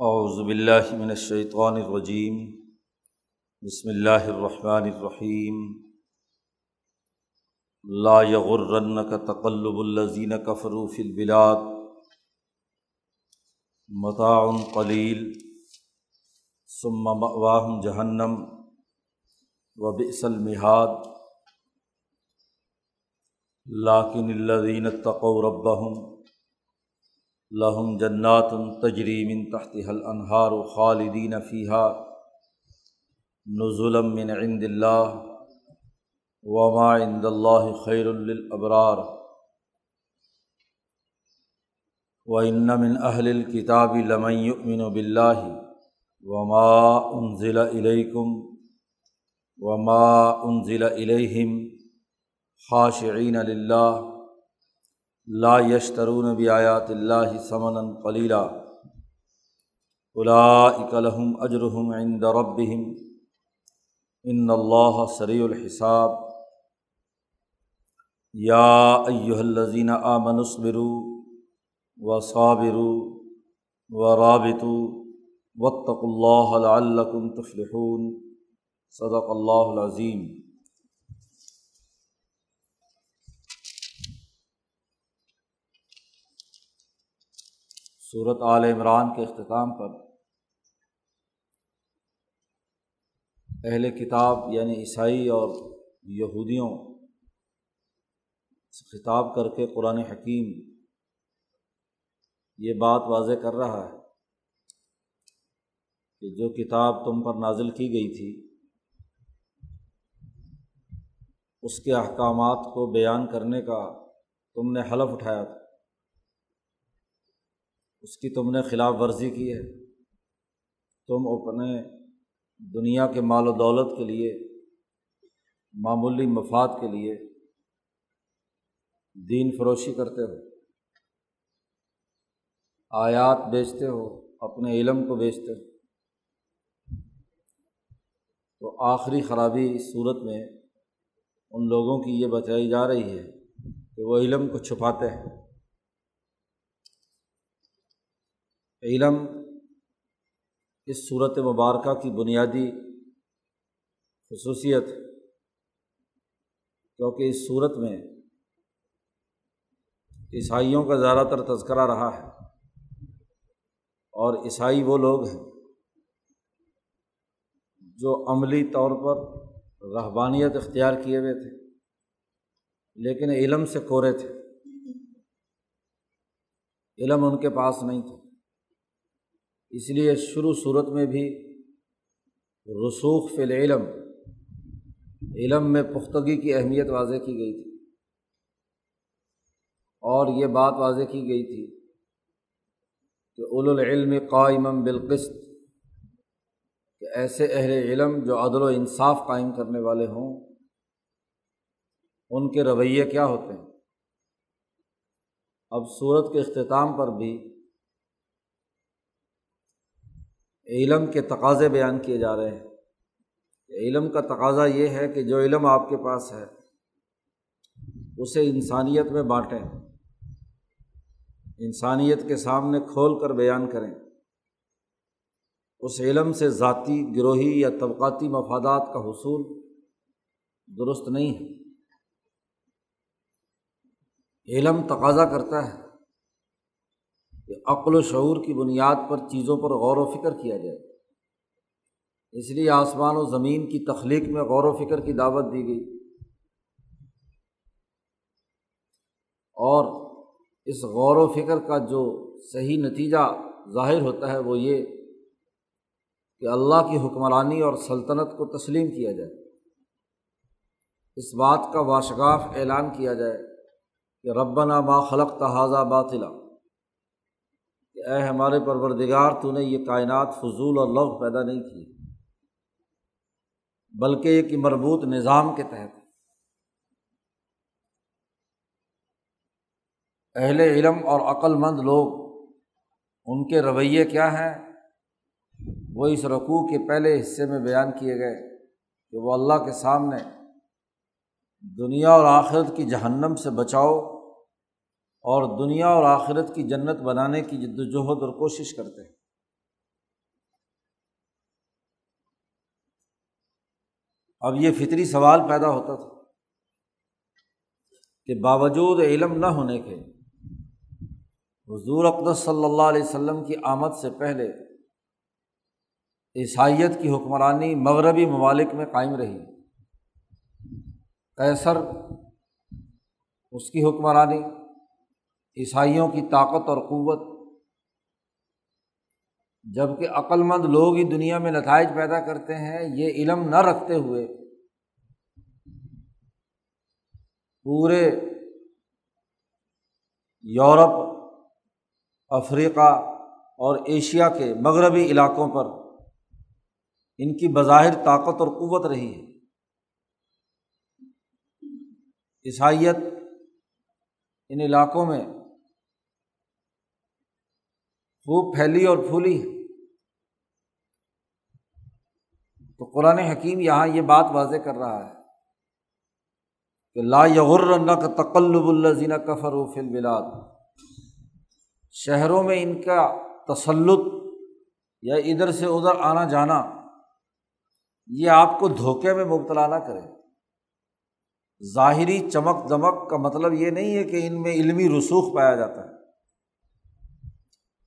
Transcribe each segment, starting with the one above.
اعوذ باللہ من الشیطان الرجیم، بسم اللہ الرحمن الرحیم۔ لا یغرنک تقلب الذین کفروا فی البلاد متاع قلیل، ثم مأواہم جہنم وبئس المہاد۔ لیکن الذین اتقوا ربهم لہم جنات تجری من تحتها الانہار خالدین فیہا نزلا من عند اللہ وما عند اللہ خیر للابرار وإن من أهل الكتاب لمن يؤمن بالله وما أنزل إليكم وما أنزل إليهم خاشعين لله لا یشترون بیات اللہ سمن قلیلا. اولئک لهم اجرهم عند ربهم ان اللہ سریع الحساب. یا ایہا الذین آمنوا اصبروا وصابروا ورابطوا واتقوا اللہ لعلکم تفلحون. صدق اللہ العظیم. صورت عال عمران کے اختتام پر۔ اہل کتاب یعنی عیسائی اور یہودیوں سے خطاب کر کے قرآن حکیم یہ بات واضح کر رہا ہے کہ جو کتاب تم پر نازل کی گئی تھی، اس کے احکامات کو بیان کرنے کا تم نے حلف اٹھایا تھا۔ اس کی تم نے خلاف ورزی کی ہے۔ تم اپنے دنیا کے مال و دولت کے لیے، معمولی مفاد کے لیے دین فروشی کرتے ہو۔ آیات بیچتے ہو، اپنے علم کو بیچتے ہو۔ تو آخری خرابی اس صورت میں ان لوگوں کی یہ بتائی جا رہی ہے کہ وہ علم کو چھپاتے ہیں۔ علم اس صورت مبارکہ کی بنیادی خصوصیت، کیونکہ اس صورت میں عیسائیوں کا زیادہ تر تذکرہ رہا ہے اور عیسائی وہ لوگ ہیں جو عملی طور پر رہبانیت اختیار کیے ہوئے تھے، لیکن علم سے کورے تھے۔ علم ان کے پاس نہیں تھا۔ اس لیے شروع صورت میں بھی رسوخ فی العلم، علم میں پختگی کی اہمیت واضح کی گئی تھی۔ اور یہ بات واضح کی گئی تھی کہ اول العلم قائم بالقسط، کہ ایسے اہل علم جو عدل و انصاف قائم کرنے والے ہوں، ان کے رویے کیا ہوتے ہیں؟ اب صورت کے اختتام پر بھی علم کے تقاضے بیان کیے جا رہے ہیں۔ علم کا تقاضا یہ ہے کہ جو علم آپ کے پاس ہے، اسے انسانیت میں بانٹیں۔ انسانیت کے سامنے کھول کر بیان کریں۔ اس علم سے ذاتی، گروہی یا طبقاتی مفادات کا حصول درست نہیں ہے۔ علم تقاضا کرتا ہے۔ کہ عقل و شعور کی بنیاد پر چیزوں پر غور و فکر کیا جائے۔ اس لیے آسمان و زمین کی تخلیق میں غور و فکر کی دعوت دی گئی۔ اور اس غور و فکر کا جو صحیح نتیجہ ظاہر ہوتا ہے وہ یہ کہ اللہ کی حکمرانی اور سلطنت کو تسلیم کیا جائے۔ اس بات کا واشگاف اعلان کیا جائے کہ ربنا ما خلق تحاظہ باطلا۔ کہ اے ہمارے پروردگار، تو نے یہ کائنات فضول اور لغ پیدا نہیں کی، بلکہ ایک مربوط نظام کے تحت۔ اہل علم اور عقل مند لوگ، ان کے رویے کیا ہیں؟ وہ اس رقوع کے پہلے حصے میں بیان کیے گئے کہ وہ اللہ کے سامنے دنیا اور آخرت کی جہنم سے بچاؤ اور دنیا اور آخرت کی جنت بنانے کی جد وجہد اور کوشش کرتے ہیں۔ اب یہ فطری سوال پیدا ہوتا تھا کہ باوجود علم نہ ہونے کے، حضور اقدس صلی اللہ علیہ وسلم کی آمد سے پہلے عیسائیت کی حکمرانی مغربی ممالک میں قائم رہی۔ قیصر اس کی حکمرانی عیسائیوں کی طاقت اور قوت۔ جبکہ عقلمند لوگ ہی دنیا میں نتائج پیدا کرتے ہیں، یہ علم نہ رکھتے ہوئے۔ پورے یورپ، افریقہ اور ایشیا کے مغربی علاقوں پر ان کی بظاہر طاقت اور قوت رہی ہے۔ عیسائیت ان علاقوں میں خوب پھیلی اور پھولی ہے۔ تو قرآن حکیم یہاں یہ بات واضح کر رہا ہے کہ لا یغر کا تقلب الزین کفر و فل بلاد شہروں میں ان کا تسلط یا ادھر سے ادھر آنا جانا یہ آپ کو دھوکے میں مبتلا نہ کرے۔ ظاہری چمک دمک کا مطلب یہ نہیں ہے کہ ان میں علمی رسوخ پایا جاتا ہے۔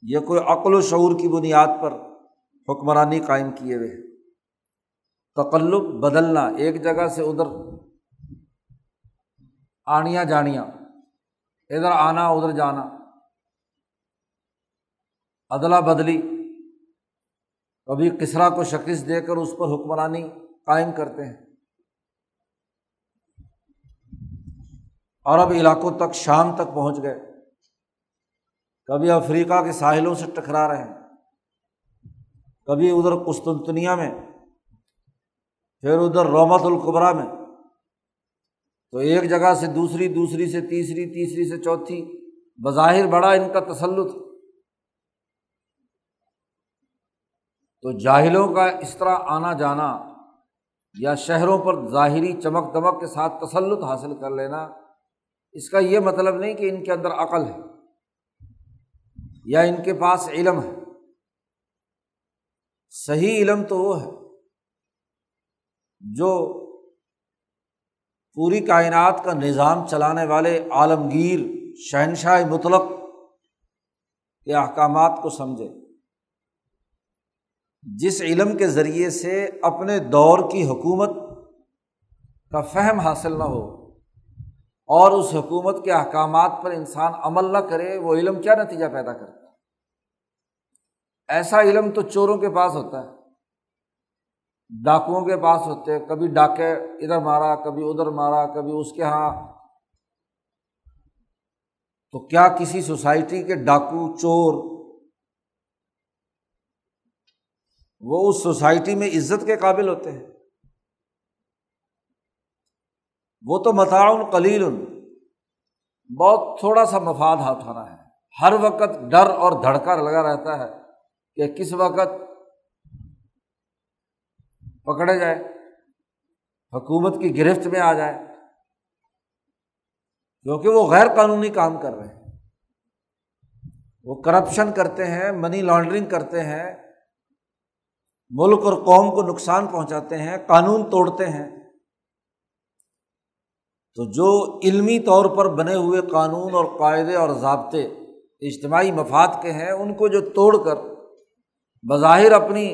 یہ کوئی عقل و شعور کی بنیاد پر حکمرانی قائم کیے ہوئے تقلب بدلنا، ایک جگہ سے ادھر آنیاں جانیاں، ادھر آنا، ادھر جانا۔ ادلا بدلی، کبھی کسرا کو شکست دے کر اس پر حکمرانی قائم کرتے ہیں۔ عرب علاقوں تک شام تک پہنچ گئے۔ کبھی افریقہ کے ساحلوں سے ٹکرا رہے ہیں۔ کبھی ادھر قسطنطنیہ میں، پھر ادھر رومت القبرا میں۔ تو ایک جگہ سے دوسری دوسری سے تیسری تیسری سے چوتھی، بظاہر بڑا ان کا تسلط۔ تو جاہلوں کا اس طرح آنا جانا یا شہروں پر ظاہری چمک دمک کے ساتھ تسلط حاصل کر لینا، اس کا یہ مطلب نہیں کہ ان کے اندر عقل ہے۔ یا ان کے پاس علم ہے۔ صحیح علم تو وہ ہے جو پوری کائنات کا نظام چلانے والے عالمگیر، شہنشاہ مطلق کے احکامات کو سمجھے۔ جس علم کے ذریعے سے اپنے دور کی حکومت کا فہم حاصل نہ ہو اور اس حکومت کے احکامات پر انسان عمل نہ کرے، وہ علم کیا نتیجہ پیدا کرتا ایسا علم تو چوروں کے پاس ہوتا ہے، ڈاکوؤں کے پاس ہوتے کبھی ڈاکے ادھر مارا، کبھی ادھر مارا، کبھی اس کے یہاں تو کیا کسی سوسائٹی کے ڈاکو، چور، وہ اس سوسائٹی میں عزت کے قابل ہوتے ہیں؟ وہ تو متعاون قلیل بہت تھوڑا سا مفاد اٹھانا ہے۔ ہر وقت ڈر اور دھڑکا لگا رہتا ہے کہ کس وقت پکڑے جائے، حکومت کی گرفت میں آ جائے، کیونکہ وہ غیر قانونی کام کر رہے ہیں۔ وہ کرپشن کرتے ہیں منی لانڈرنگ کرتے ہیں، ملک اور قوم کو نقصان پہنچاتے ہیں، قانون توڑتے ہیں۔ تو جو علمی طور پر بنے ہوئے قانون اور قاعدے اور ضابطے اجتماعی مفاد کے ہیں، ان کو جو توڑ کر بظاہر اپنی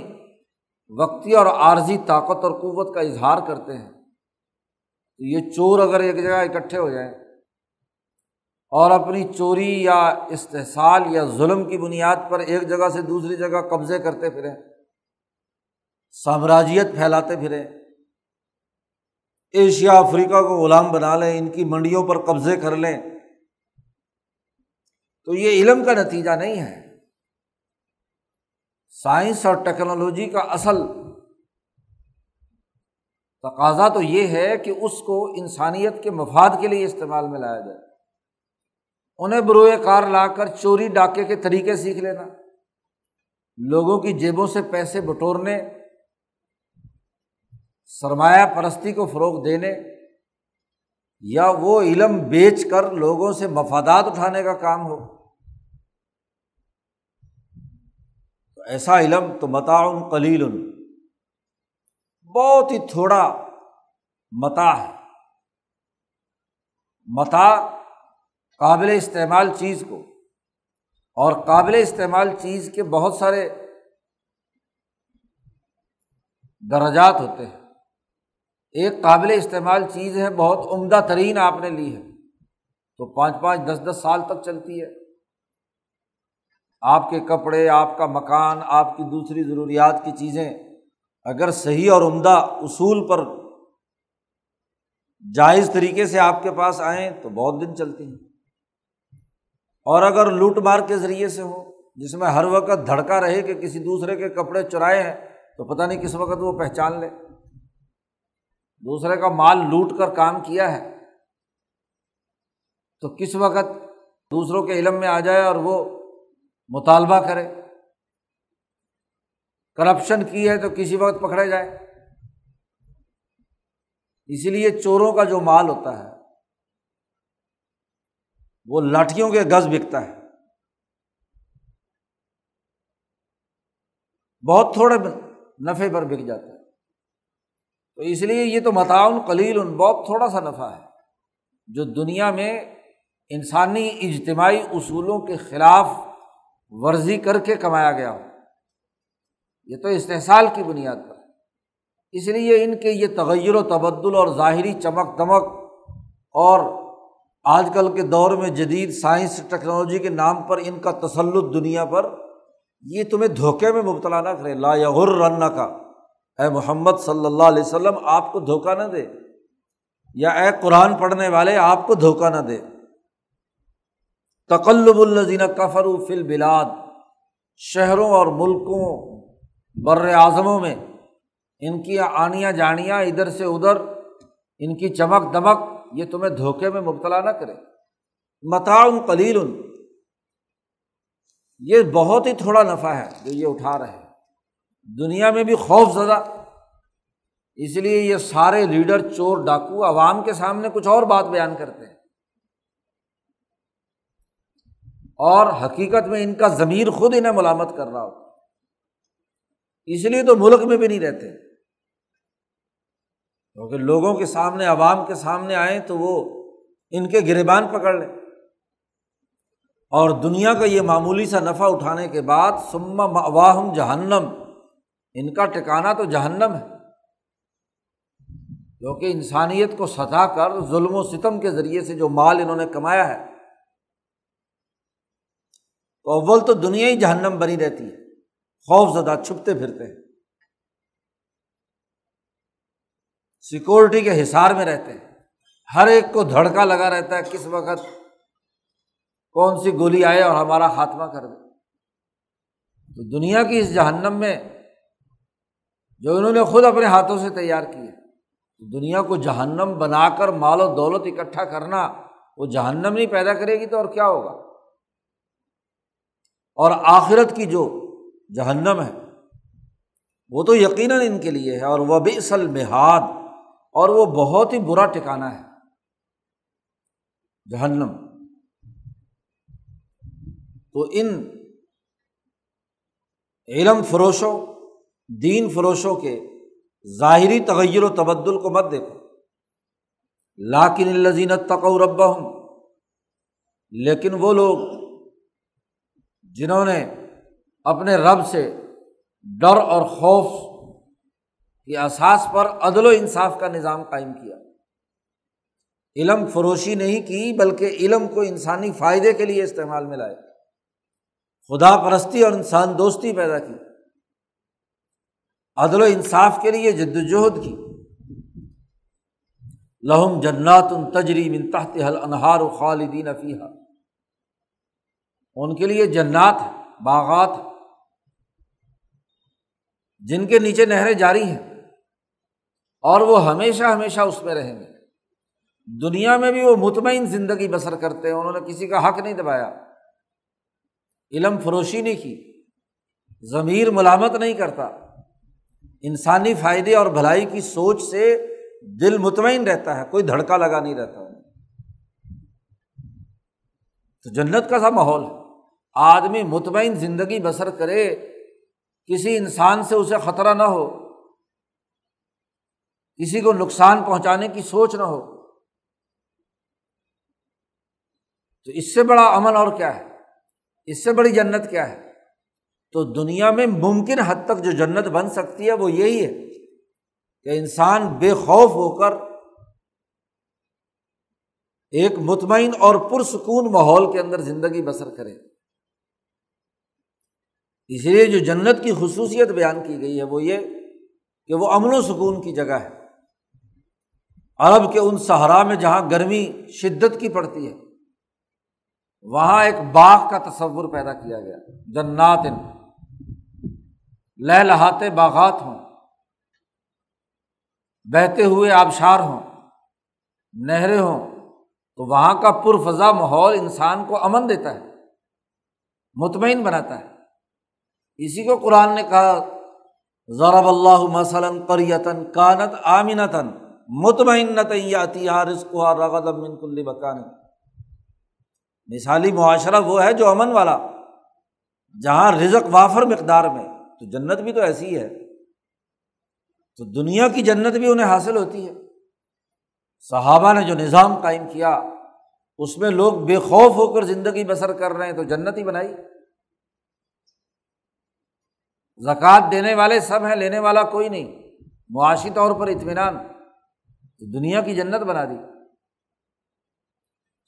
وقتی اور عارضی طاقت اور قوت کا اظہار کرتے ہیں، تو یہ چور اگر ایک جگہ اکٹھے ہو جائیں اور اپنی چوری یا استحصال یا ظلم کی بنیاد پر ایک جگہ سے دوسری جگہ قبضے کرتے پھریں، سامراجیت پھیلاتے پھریں ایشیا، افریقہ کو غلام بنا لیں، ان کی منڈیوں پر قبضے کر لیں۔ تو یہ علم کا نتیجہ نہیں ہے۔ سائنس اور ٹیکنالوجی کا اصل تقاضا تو یہ ہے کہ اس کو انسانیت کے مفاد کے لیے استعمال میں لایا جائے۔ انہیں بروئے کار لا کر چوری، ڈاکے کے طریقے سیکھ لینا، لوگوں کی جیبوں سے پیسے بٹورنے سرمایہ پرستی کو فروغ دینے یا وہ علم بیچ کر لوگوں سے مفادات اٹھانے کا کام ہو۔ ایسا علم تو متعاون کلیل بہت ہی تھوڑا متا ہے۔ متا قابل استعمال چیز کو اور قابل استعمال چیز کے بہت سارے درجات ہوتے ہیں۔ ایک قابل استعمال چیز ہے، بہت عمدہ ترین آپ نے لی ہے۔ تو پانچ پانچ، دس دس سال تک چلتی ہے۔ آپ کے کپڑے، آپ کا مکان، آپ کی دوسری ضروریات کی چیزیں اگر صحیح اور عمدہ اصول پر جائز طریقے سے آپ کے پاس آئیں تو بہت دن چلتی ہیں۔ اور اگر لوٹ مار کے ذریعے سے ہو، جس میں ہر وقت دھڑکا رہے کہ کسی دوسرے کے کپڑے چرائے ہیں تو پتہ نہیں کس وقت وہ پہچان لے۔ دوسرے کا مال لوٹ کر کام کیا ہے۔ تو کس وقت دوسروں کے علم میں آ جائے اور وہ مطالبہ کرے۔ کرپشن کی ہے تو کسی وقت پکڑے جائے۔ اسی لیے چوروں کا جو مال ہوتا ہے، وہ لاٹھیوں کے گز بکتا ہے۔ بہت تھوڑے نفے پر بک جاتا ہے تو اس لیے یہ تو متعاون قلیل ان بہت تھوڑا سا نفع ہے جو دنیا میں انسانی اجتماعی اصولوں کے خلاف ورزی کر کے کمایا گیا ہو۔ یہ تو استحصال کی بنیاد پر۔ اس لیے ان کے یہ تغیر و تبدل اور ظاہری چمک دمک اور آج کل کے دور میں جدید سائنس ٹیکنالوجی کے نام پر ان کا تسلط دنیا پر، یہ تمہیں دھوکے میں مبتلا نہ کرے۔ لا یغر رن کا اے محمد صلی اللہ علیہ وسلم، آپ کو دھوکہ نہ دے۔ یا اے قرآن پڑھنے والے، آپ کو دھوکہ نہ دے۔ تقلب الزین کفر فل بلاد شہروں اور ملکوں بر اعظموں میں، ان کی آنیاں جانیاں ادھر سے ادھر، ان کی چمک دمک، یہ تمہیں دھوکے میں مبتلا نہ کرے۔ متعاون قلیل یہ بہت ہی تھوڑا نفع ہے جو یہ اٹھا رہے ہیں۔ دنیا میں بھی خوف زدہ۔ اس لیے یہ سارے لیڈر چور ڈاکو عوام کے سامنے کچھ اور بات بیان کرتے ہیں۔ اور حقیقت میں ان کا ضمیر خود انہیں ملامت کر رہا ہو اس لیے تو ملک میں بھی نہیں رہتے۔ کیونکہ لوگوں کے سامنے، عوام کے سامنے آئیں تو وہ ان کے گربان پکڑ لیں۔ اور دنیا کا یہ معمولی سا نفع اٹھانے کے بعد سما واہم جہنم۔ ان کا ٹکانا تو جہنم ہے۔ کیونکہ انسانیت کو ستا کر ظلم و ستم کے ذریعے سے جو مال انہوں نے کمایا ہے، تو اول تو دنیا ہی جہنم بنی رہتی ہے۔ خوف زدہ چھپتے پھرتے ہیں۔ سیکورٹی کے حصار میں رہتے ہیں۔ ہر ایک کو دھڑکا لگا رہتا ہے، کس وقت کون سی گولی آئے اور ہمارا خاتمہ کر دے۔ تو دنیا کی اس جہنم میں جو انہوں نے خود اپنے ہاتھوں سے تیار کی ہے۔ دنیا کو جہنم بنا کر مال و دولت اکٹھا کرنا وہ جہنم نہیں پیدا کرے گی تو اور کیا ہوگا؟ اور آخرت کی جو جہنم ہے، وہ تو یقیناً ان کے لیے ہے۔ اور وہ بھی اصل محاد اور وہ بہت ہی برا ٹھکانا ہے۔ جہنم۔ تو ان علم فروشوں دین فروشوں کے ظاہری تغیر و تبدل کو مت دیکھو۔ لاکن الزین تقو رب لیکن وہ لوگ جنہوں نے اپنے رب سے ڈر اور خوف کے احساس پر عدل و انصاف کا نظام قائم کیا۔ علم فروشی نہیں کی، بلکہ علم کو انسانی فائدے کے لیے استعمال میں لائے خدا پرستی اور انسان دوستی پیدا کی۔ عدل و انصاف کے لیے جد وجہد کی۔ لہم جنات ان تجری من تحت حل انہار و خالدین افیہ ان کے لیے جنات باغات جن کے نیچے نہریں جاری ہیں۔ اور وہ ہمیشہ ہمیشہ اس میں رہیں گے۔ دنیا میں بھی وہ مطمئن زندگی بسر کرتے ہیں، انہوں نے کسی کا حق نہیں دبایا۔ علم فروشی نہیں کی، ضمیر ملامت نہیں کرتا۔ انسانی فائدے اور بھلائی کی سوچ سے دل مطمئن رہتا ہے، کوئی دھڑکا لگا نہیں رہتا۔ تو جنت کا سا ماحول ہے۔ آدمی مطمئن زندگی بسر کرے، کسی انسان سے اسے خطرہ نہ ہو، کسی کو نقصان پہنچانے کی سوچ نہ ہو۔ تو اس سے بڑا امن اور کیا ہے؟ اس سے بڑی جنت کیا ہے؟ تو دنیا میں ممکن حد تک جو جنت بن سکتی ہے وہ یہی ہے کہ انسان بے خوف ہو کر ایک مطمئن اور پرسکون ماحول کے اندر زندگی بسر کرے۔ اس لیے جو جنت کی خصوصیت بیان کی گئی ہے وہ یہ کہ وہ امن و سکون کی جگہ ہے۔ عرب کے ان صحرا میں جہاں گرمی شدت کی پڑتی ہے، وہاں ایک باغ کا تصور پیدا کیا گیا جنات لہ لہاتے باغات ہوں، بہتے ہوئے آبشار ہوں، نہریں ہوں، تو وہاں کا پر فضا ماحول انسان کو امن دیتا ہے، مطمئن بناتا ہے۔ اسی کو قرآن نے کہا، ضرب اللہ مثلاً قریتن کانت آمنتاً مطمئنت یاتی رزق من کل بکان مثالی معاشرہ وہ ہے جو امن والا، جہاں رزق وافر مقدار میں تو جنت بھی تو ایسی ہے۔ تو دنیا کی جنت بھی انہیں حاصل ہوتی ہے۔ صحابہ نے جو نظام قائم کیا، اس میں لوگ بے خوف ہو کر زندگی بسر کر رہے ہیں، تو جنت ہی بنائی۔ زکوٰۃ دینے والے سب ہیں، لینے والا کوئی نہیں۔ معاشی طور پر اطمینان۔ تو دنیا کی جنت بنا دی۔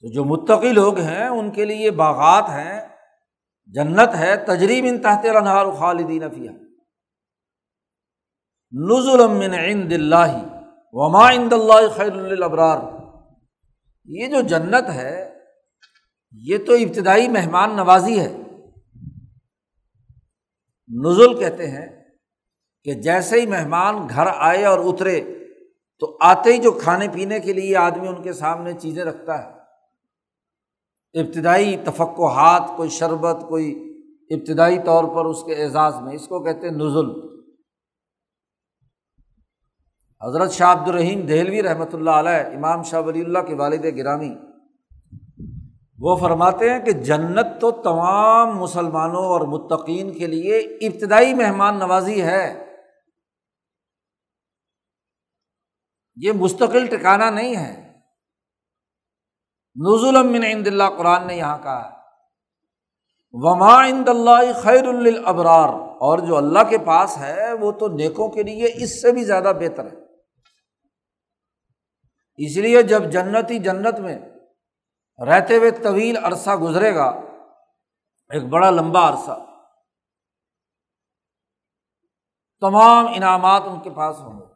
تو جو متقی لوگ ہیں، ان کے لیے باغات ہیں۔ جنت ہے تجریب ان تحت رنہار خالدین فیا نزل من عند اللہ وما عند اللہ خیر الابرار یہ جو جنت ہے، یہ تو ابتدائی مہمان نوازی ہے۔ نزل کہتے ہیں کہ جیسے ہی مہمان گھر آئے اور اترے، تو آتے ہی جو کھانے پینے کے لیے آدمی ان کے سامنے چیزیں رکھتا ہے۔ ابتدائی تفقعات کوئی شربت، کوئی ابتدائی طور پر اس کے اعزاز میں، اس کو کہتے ہیں نزل۔ حضرت شاہ عبد الرحیم دہلوی رحمۃ اللہ علیہ، امام شاہ ولی اللہ کے والد گرامی، وہ فرماتے ہیں کہ جنت تو تمام مسلمانوں اور متقین کے لیے ابتدائی مہمان نوازی ہے۔ یہ مستقل ٹکانا نہیں ہے۔ نزول من عند اللہ، قرآن نے یہاں کہا وما عند اللہ خیر الابرار اور جو اللہ کے پاس ہے، وہ تو نیکوں کے لیے اس سے بھی زیادہ بہتر ہے۔ اس لیے جب جنتی جنت میں رہتے ہوئے طویل عرصہ گزرے گا، ایک بڑا لمبا عرصہ، تمام انعامات ان کے پاس ہوں گے۔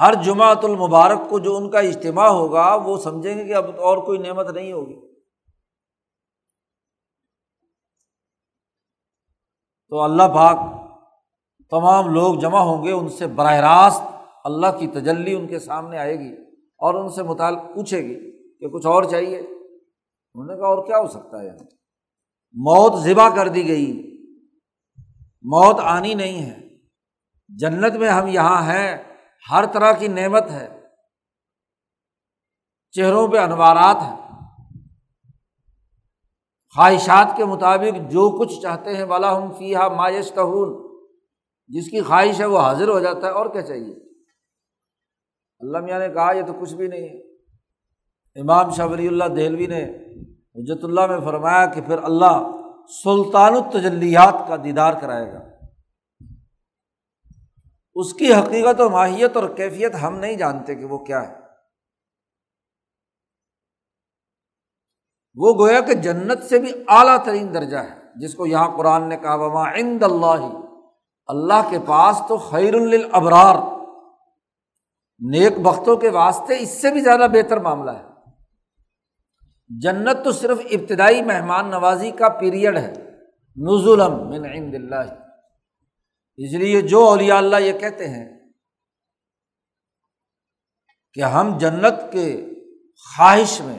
ہر جمعۃ المبارک کو جو ان کا اجتماع ہوگا، وہ سمجھیں گے کہ اب اور کوئی نعمت نہیں ہوگی۔ تو اللہ پاک تمام لوگ جمع ہوں گے، ان سے براہ راست اللہ کی تجلی ان کے سامنے آئے گی اور ان سے متعلق پوچھے گی کہ کچھ اور چاہیے۔ انہوں نے کہا، اور کیا ہو سکتا ہے؟ موت ذبح کر دی گئی۔ موت آنی نہیں ہے۔ جنت میں ہم یہاں ہیں۔ ہر طرح کی نعمت ہے۔ چہروں پہ انوارات ہیں۔ خواہشات کے مطابق جو کچھ چاہتے ہیں والا ہم فی ہا مایش کہون جس کی خواہش ہے وہ حاضر ہو جاتا ہے اور کیا چاہیے؟ اللہ میاں نے کہا، یہ تو کچھ بھی نہیں۔ ہے امام شاہ ولی اللہ دہلوی نے حجت اللہ میں فرمایا کہ پھر اللہ سلطان التجلیات کا دیدار کرائے گا۔ اس کی حقیقت و ماہیت اور کیفیت ہم نہیں جانتے کہ وہ کیا ہے۔ وہ گویا کہ جنت سے بھی اعلیٰ ترین درجہ ہے، جس کو یہاں قرآن نے کہا، وما عند اللہ اللہ کے پاس تو خیر الابرار نیک بختوں کے واسطے اس سے بھی زیادہ بہتر معاملہ ہے۔ جنت تو صرف ابتدائی مہمان نوازی کا پیریڈ ہے۔ نزولم من عند اللہ اس لیے جو اولیاء اللہ یہ کہتے ہیں کہ ہم جنت کے خواہش میں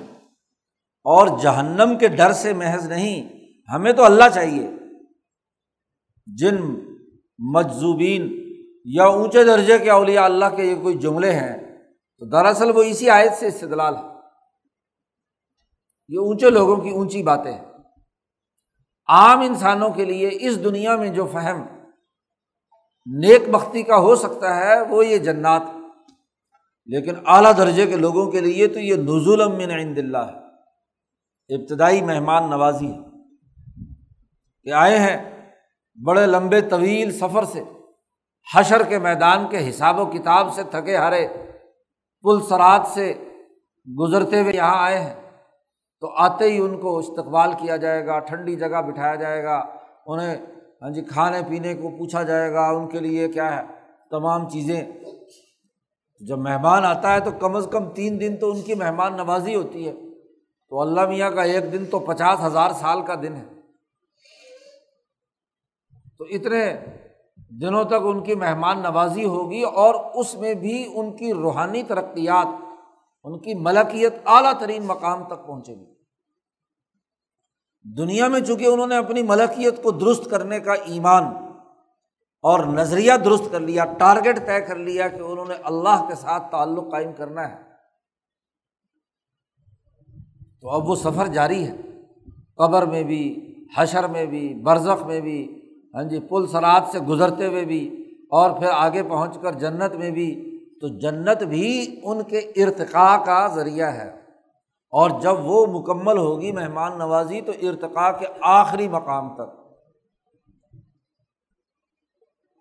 اور جہنم کے ڈر سے محض نہیں، ہمیں تو اللہ چاہیے۔ جن مجزوبین یا اونچے درجے کے اولیاء اللہ کے یہ کوئی جملے ہیں، تو دراصل وہ اسی آیت سے استدلال ہے۔ یہ اونچے لوگوں کی اونچی باتیں ہیں۔ عام انسانوں کے لیے اس دنیا میں جو فہم نیک بختی کا ہو سکتا ہے، وہ یہ جنات لیکن اعلیٰ درجے کے لوگوں کے لیے تو یہ نزول من عند اللہ ہے۔ ابتدائی مہمان نوازی ہے کہ آئے ہیں بڑے لمبے طویل سفر سے، حشر کے میدان کے حساب و کتاب سے تھکے ہارے پل سرات سے گزرتے ہوئے یہاں آئے ہیں۔ تو آتے ہی ان کو استقبال کیا جائے گا، ٹھنڈی جگہ بٹھایا جائے گا، انہیں ہاں جی کھانے پینے کو پوچھا جائے گا، ان کے لیے کیا ہے؟ تمام چیزیں۔ جب مہمان آتا ہے تو کم از کم تین دن تو ان کی مہمان نوازی ہوتی ہے۔ تو اللہ میاں کا ایک دن تو پچاس ہزار سال کا دن ہے۔ تو اتنے دنوں تک ان کی مہمان نوازی ہوگی اور اس میں بھی ان کی روحانی ترقیات، ان کی ملکیت اعلیٰ ترین مقام تک پہنچے گی۔ دنیا میں چونکہ انہوں نے اپنی ملکیت کو درست کرنے کا ایمان اور نظریہ درست کر لیا ٹارگیٹ طے کر لیا کہ انہوں نے اللہ کے ساتھ تعلق قائم کرنا ہے۔ تو اب وہ سفر جاری ہے۔ قبر میں بھی، حشر میں بھی، برزخ میں بھی ہاں جی پل سرات سے گزرتے ہوئے بھی اور پھر آگے پہنچ کر جنت میں بھی۔ تو جنت بھی ان کے ارتقاء کا ذریعہ ہے۔ اور جب وہ مکمل ہوگی مہمان نوازی تو ارتقاء کے آخری مقام تک۔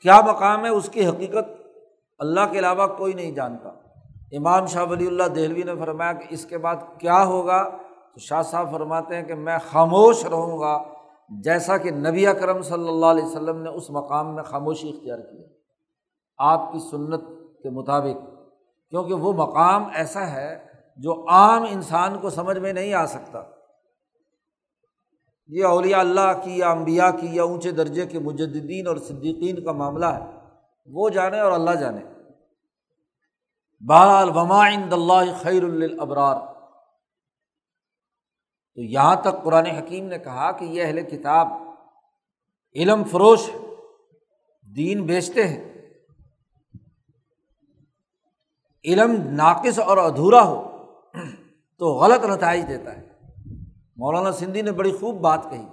کیا مقام ہے؟ اس کی حقیقت اللہ کے علاوہ کوئی نہیں جانتا۔ امام شاہ ولی اللہ دہلوی نے فرمایا کہ اس کے بعد کیا ہوگا؟ تو شاہ صاحب فرماتے ہیں کہ میں خاموش رہوں گا، جیسا کہ نبی اکرم صلی اللہ علیہ وسلم نے اس مقام میں خاموشی اختیار کی۔ آپ کی سنت کے مطابق، کیونکہ وہ مقام ایسا ہے جو عام انسان کو سمجھ میں نہیں آ سکتا۔ یہ اولیاء اللہ کی یا امبیا کی یا اونچے درجے کے مجدین اور صدیقین کا معاملہ ہے۔ وہ جانے اور اللہ جانے۔ بہرحال ومائند اللہ خیر الابرار تو یہاں تک قرآن حکیم نے کہا کہ یہ اہل کتاب علم فروش دین بیچتے ہیں۔ علم ناقص اور ادھورا ہو۔ تو غلط نتائج دیتا ہے۔ مولانا سندھی نے بڑی خوب بات کہی۔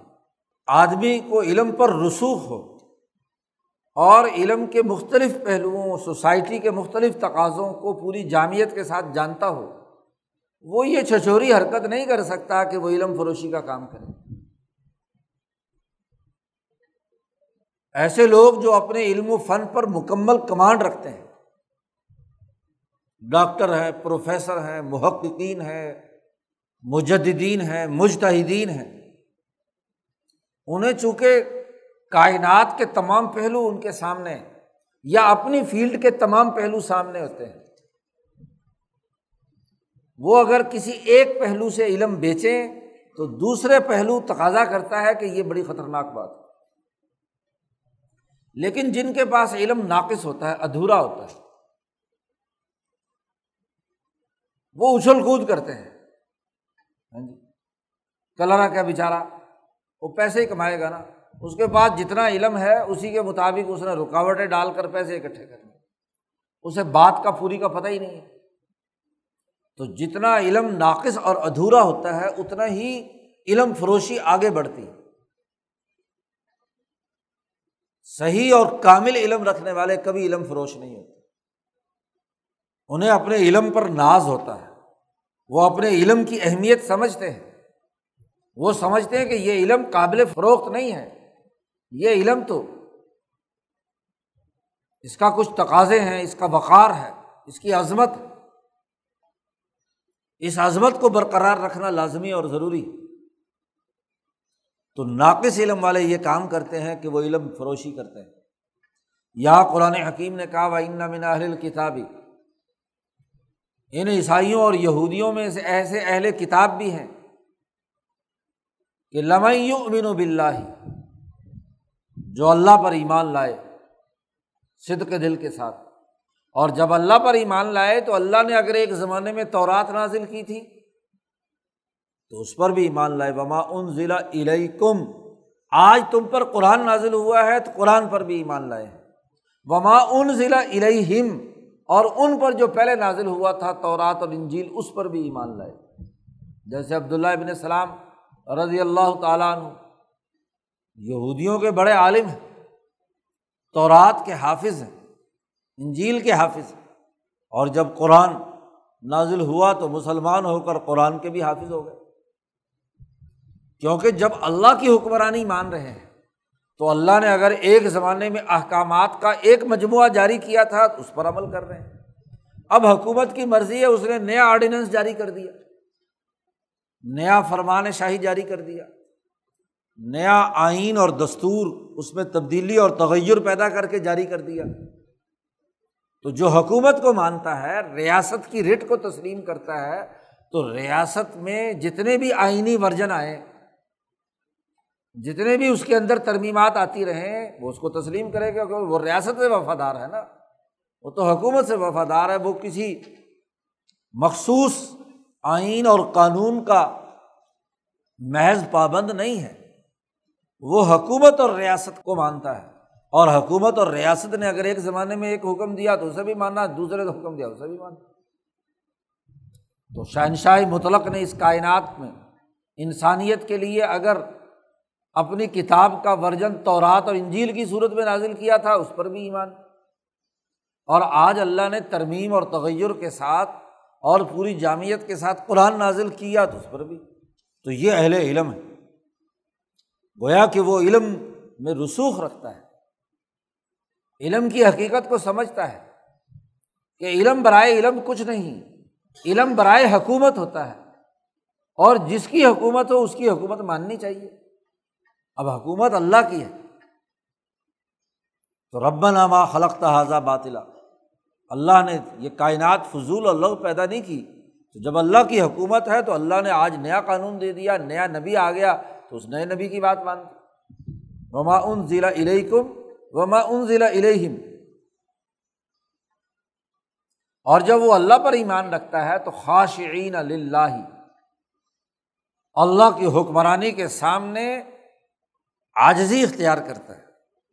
آدمی کو علم پر رسوخ ہو اور علم کے مختلف پہلوؤں، سوسائٹی کے مختلف تقاضوں کو پوری جامعت کے ساتھ جانتا ہو، وہ یہ چھچوری حرکت نہیں کر سکتا کہ وہ علم فروشی کا کام کرے۔ ایسے لوگ جو اپنے علم و فن پر مکمل کمانڈ رکھتے ہیں ڈاکٹر ہیں، پروفیسر ہیں، محققین ہیں مجدین ہیں، مجتہدین ہیں۔ انہیں چونکہ کائنات کے تمام پہلو ان کے سامنے یا اپنی فیلڈ کے تمام پہلو سامنے ہوتے ہیں۔ وہ اگر کسی ایک پہلو سے علم بیچیں تو دوسرے پہلو تقاضا کرتا ہے کہ یہ بڑی خطرناک بات ہے۔ لیکن جن کے پاس علم ناقص ہوتا ہے، ادھورا ہوتا ہے۔ وہ اچھل کود کرتے ہیں۔ ہاں جی۔ کلرا کیا بیچارا وہ پیسے ہی کمائے گا نا۔ اس کے بعد جتنا علم ہے، اسی کے مطابق اس نے رکاوٹیں ڈال کر پیسے اکٹھے کرنے۔ اسے بات کا، پوری کا پتہ ہی نہیں ہے۔ تو جتنا علم ناقص اور ادھورا ہوتا ہے، اتنا ہی علم فروشی آگے بڑھتی ہے۔ صحیح اور کامل علم رکھنے والے کبھی علم فروش نہیں ہوتے۔ انہیں اپنے علم پر ناز ہوتا ہے۔ وہ اپنے علم کی اہمیت سمجھتے ہیں۔ وہ سمجھتے ہیں کہ یہ علم قابل فروخت نہیں ہے۔ یہ علم تو اس کا کچھ تقاضے ہیں، اس کا وقار ہے، اس کی عظمت اس عظمت کو برقرار رکھنا لازمی اور ضروری تو ناقص علم والے یہ کام کرتے ہیں کہ وہ علم فروشی کرتے ہیں۔ یا قرآن حکیم نے کہا وہ من اہل کتابی ان عیسائیوں اور یہودیوں میں سے ایسے اہل کتاب بھی ہیں کہ لمعی امین و بلّہ جو اللہ پر ایمان لائے صد کے دل کے ساتھ۔ اور جب اللہ پر ایمان لائے تو اللہ نے اگر ایک زمانے میں تورات نازل کی تھی، تو اس پر بھی ایمان لائے۔ وما ان ضلع کم آج تم پر قرآن نازل ہوا ہے تو قرآن پر بھی ایمان لائے۔ وما ان ضلع الہم اور ان پر جو پہلے نازل ہوا تھا تورات اور انجیل، اس پر بھی ایمان لائے۔ جیسے عبداللہ ابن السلام رضی اللہ تعالیٰ عنہ، یہودیوں کے بڑے عالم ہیں، تورات کے حافظ ہیں، انجیل کے حافظ ہیں۔ اور جب قرآن نازل ہوا تو مسلمان ہو کر قرآن کے بھی حافظ ہو گئے۔ کیونکہ جب اللہ کی حکمرانی مان رہے ہیں تو اللہ نے اگر ایک زمانے میں احکامات کا ایک مجموعہ جاری کیا تھا تو اس پر عمل کر رہے ہیں۔ اب حکومت کی مرضی ہے، اس نے نیا آرڈیننس جاری کر دیا۔ نیا فرمان شاہی جاری کر دیا۔ نیا آئین اور دستور اس میں تبدیلی اور تغیر پیدا کر کے جاری کر دیا۔ تو جو حکومت کو مانتا ہے، ریاست کی ریٹ کو تسلیم کرتا ہے، تو ریاست میں جتنے بھی آئینی ورژن آئے جتنے بھی اس کے اندر ترمیمات آتی رہیں، وہ اس کو تسلیم کرے گا، کیونکہ وہ ریاست سے وفادار ہے نا۔ وہ تو حکومت سے وفادار ہے، وہ کسی مخصوص آئین اور قانون کا محض پابند نہیں ہے۔ وہ حکومت اور ریاست کو مانتا ہے۔ اور حکومت اور ریاست نے اگر ایک زمانے میں ایک حکم دیا تو اسے بھی ماننا، دوسرے کو حکم دیا اسے بھی ماننا۔ تو شہنشاہ مطلق نے اس کائنات میں انسانیت کے لیے اگر اپنی کتاب کا ورژن تورات اور انجیل کی صورت میں نازل کیا تھا، اس پر بھی ایمان۔ اور آج اللہ نے ترمیم اور تغیر کے ساتھ اور پوری جامعت کے ساتھ قرآن نازل کیا تو اس پر بھی۔ تو یہ اہل علم ہے گویا کہ وہ علم میں رسوخ رکھتا ہے۔ علم کی حقیقت کو سمجھتا ہے کہ علم برائے علم کچھ نہیں، علم برائے حکومت ہوتا ہے۔ اور جس کی حکومت ہو، اس کی حکومت ماننی چاہیے۔ اب حکومت اللہ کی ہے۔ تو رب نامہ خلق تحاظہ باطلا۔ اللہ نے یہ کائنات فضول اور لغ پیدا نہیں کی۔ تو جب اللہ کی حکومت ہے تو اللہ نے آج نیا قانون دے دیا، نیا نبی آ گیا۔ تو اس نئے نبی کی بات مان وما ان ضلع علیکم وما ان ضلع علیہم اور جب وہ اللہ پر ایمان رکھتا ہے تو خاشعین اللہ اللہ کی حکمرانی کے سامنے آجزی اختیار کرتا ہے،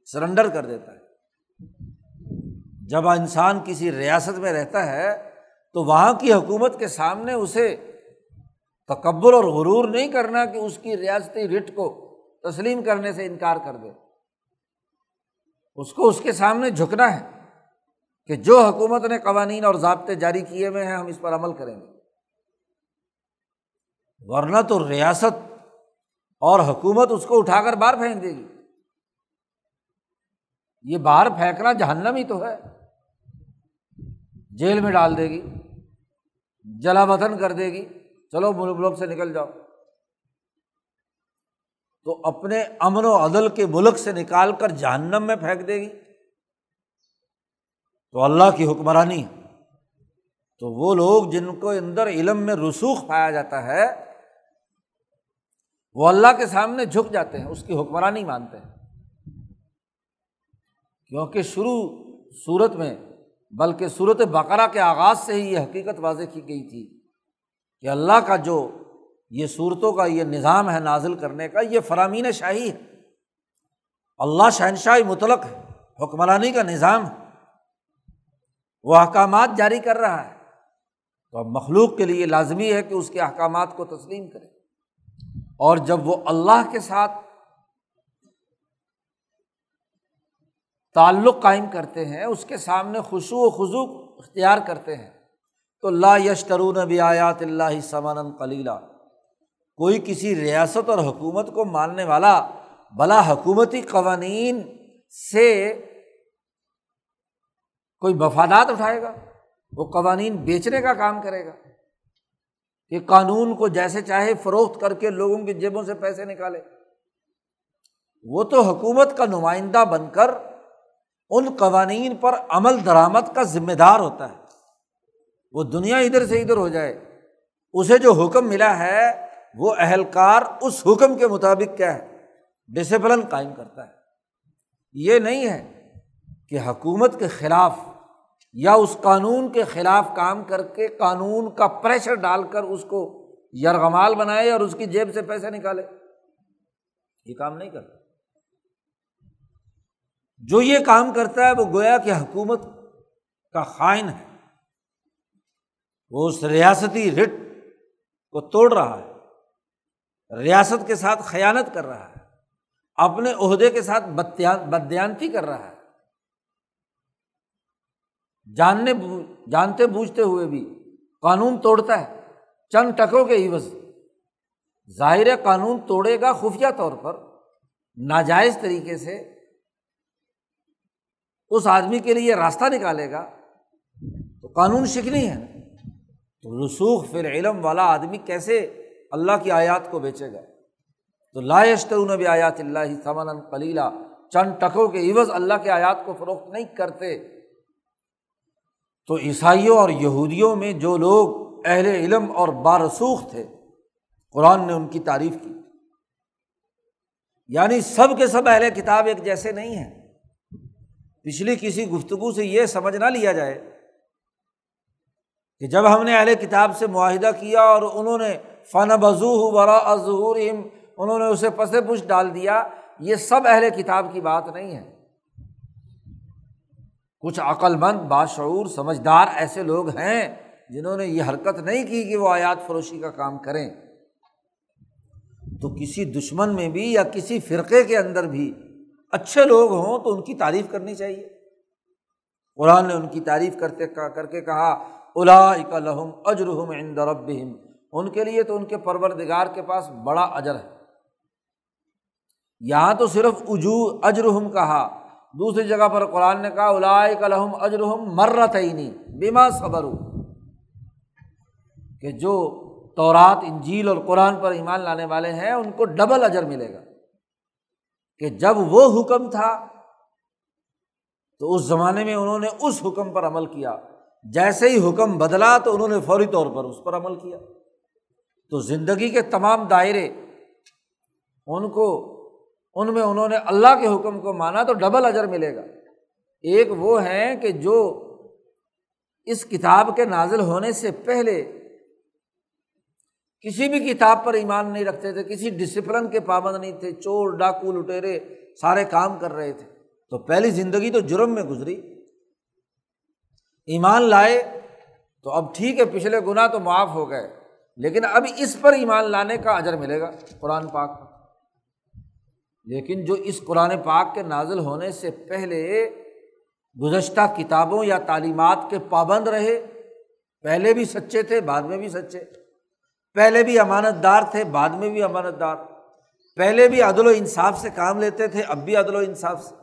سرنڈر کر دیتا ہے۔ جب انسان کسی ریاست میں رہتا ہے، تو وہاں کی حکومت کے سامنے اسے تکبر اور غرور نہیں کرنا کہ اس کی ریاستی رٹ کو تسلیم کرنے سے انکار کر دے۔ اس کو اس کے سامنے جھکنا ہے کہ جو حکومت نے قوانین اور ضابطے جاری کیے ہوئے ہیں، ہم اس پر عمل کریں گے۔ ورنہ تو ریاست اور حکومت اس کو اٹھا کر باہر پھینک دے گی۔ یہ باہر پھینکنا جہنم ہی تو ہے۔ جیل میں ڈال دے گی، جلا وطن کر دے گی، چلو ملک ملک سے نکل جاؤ۔ تو اپنے امن و عدل کے ملک سے نکال کر جہنم میں پھینک دے گی۔ تو اللہ کی حکمرانی۔ تو وہ لوگ جن کو اندر علم میں رسوخ پایا جاتا ہے وہ اللہ کے سامنے جھک جاتے ہیں، اس کی حکمرانی مانتے ہیں۔ کیونکہ شروع صورت میں، بلکہ صورت بقرہ کے آغاز سے ہی یہ حقیقت واضح کی گئی تھی کہ اللہ کا جو یہ صورتوں کا یہ نظام ہے نازل کرنے کا، یہ فرامین شاہی ہے۔ اللہ شہنشاہی مطلق ہے، حکمرانی کا نظام ہے۔ وہ احکامات جاری کر رہا ہے۔ تو اب مخلوق کے لیے لازمی ہے کہ اس کے احکامات کو تسلیم کرے۔ اور جب وہ اللہ کے ساتھ تعلق قائم کرتے ہیں، اس کے سامنے خوشو و خزو اختیار کرتے ہیں، تو لا یشترون بھی آیات اللہ سمن کلیلہ کوئی کسی ریاست اور حکومت کو ماننے والا بلا حکومتی قوانین سے کوئی مفادات اٹھائے گا، وہ قوانین بیچنے کا کام کرے گا۔ کہ قانون کو جیسے چاہے فروخت کر کے لوگوں کی جیبوں سے پیسے نکالے۔ وہ تو حکومت کا نمائندہ بن کر ان قوانین پر عمل درآمد کا ذمہ دار ہوتا ہے۔ وہ دنیا ادھر سے ادھر ہو جائے۔ اسے جو حکم ملا ہے، وہ اہلکار اس حکم کے مطابق کیا ہے؟ ڈسپلن قائم کرتا ہے۔ یہ نہیں ہے کہ حکومت کے خلاف یا اس قانون کے خلاف کام کر کے قانون کا پریشر ڈال کر اس کو یرغمال بنائے اور اس کی جیب سے پیسے نکالے۔ یہ کام نہیں کرتا۔ جو یہ کام کرتا ہے وہ گویا کہ حکومت کا خائن ہے۔ وہ اس ریاستی رٹ کو توڑ رہا ہے۔ ریاست کے ساتھ خیانت کر رہا ہے۔ اپنے عہدے کے ساتھ بدیانتی کر رہا ہے۔ جاننے جانتے بوجھتے ہوئے بھی قانون توڑتا ہے۔ چند ٹکوں کے عوض۔ ظاہر قانون توڑے گا خفیہ طور پر۔ ناجائز طریقے سے اس آدمی کے لیے راستہ نکالے گا۔ تو قانون شکنی ہے تو رسوخ فر علم والا آدمی کیسے اللہ کی آیات کو بیچے گا؟ تو لا نبی آیات اللہ سمن کلیلہ چند ٹکوں کے عوض اللہ کے آیات کو فروخت نہیں کرتے۔ تو عیسائیوں اور یہودیوں میں جو لوگ اہل علم اور بارسوخ تھے، قرآن نے ان کی تعریف کی۔ یعنی سب کے سب اہل کتاب ایک جیسے نہیں ہیں۔ پچھلی کسی گفتگو سے یہ سمجھ نہ لیا جائے کہ جب ہم نے اہل کتاب سے معاہدہ کیا اور انہوں نے فن بزو برا ظہور انہوں نے اسے پس پش ڈال دیا، یہ سب اہل کتاب کی بات نہیں ہے۔ کچھ عقل مند باشعور، سمجھدار ایسے لوگ ہیں جنہوں نے یہ حرکت نہیں کی کہ وہ آیات فروشی کا کام کریں۔ تو کسی دشمن میں بھی یا کسی فرقے کے اندر بھی اچھے لوگ ہوں تو ان کی تعریف کرنی چاہیے۔ قرآن نے ان کی تعریف کرتے کر کے کہا الا لہم اجرحم عند ربہم۔ ان کے لیے تو ان کے پروردگار کے پاس بڑا اجر ہے۔ یہاں تو صرف اجو اجرحم کہا۔ دوسری جگہ پر قرآن نے کہا الا لہم اجرحم مرت بیما صبر کہ جو تورات، انجیل اور قرآن پر ایمان لانے والے ہیں، ان کو ڈبل اجر ملے گا۔ کہ جب وہ حکم تھا، تو اس زمانے میں انہوں نے اس حکم پر عمل کیا۔ جیسے ہی حکم بدلا، تو انہوں نے فوری طور پر اس پر عمل کیا۔ تو زندگی کے تمام دائرے، ان کو ان میں انہوں نے اللہ کے حکم کو مانا تو ڈبل اجر ملے گا۔ ایک وہ ہیں کہ جو اس کتاب کے نازل ہونے سے پہلے کسی بھی کتاب پر ایمان نہیں رکھتے تھے، کسی ڈسپلن کے پابند نہیں تھے، چور، ڈاکو، لٹیرے، سارے کام کر رہے تھے۔ تو پہلی زندگی تو جرم میں گزری۔ ایمان لائے تو اب ٹھیک ہے، پچھلے گنا تو معاف ہو گئے، لیکن اب اس پر ایمان لانے کا اجر ملے گا۔ قرآن پاک۔ کا لیکن جو اس قرآن پاک کے نازل ہونے سے پہلے گزشتہ کتابوں یا تعلیمات کے پابند رہے، پہلے بھی سچے تھے، بعد میں بھی سچے۔ پہلے بھی امانت دار تھے، بعد میں بھی امانت دار پہلے بھی عدل و انصاف سے کام لیتے تھے، اب بھی عدل و انصاف سے۔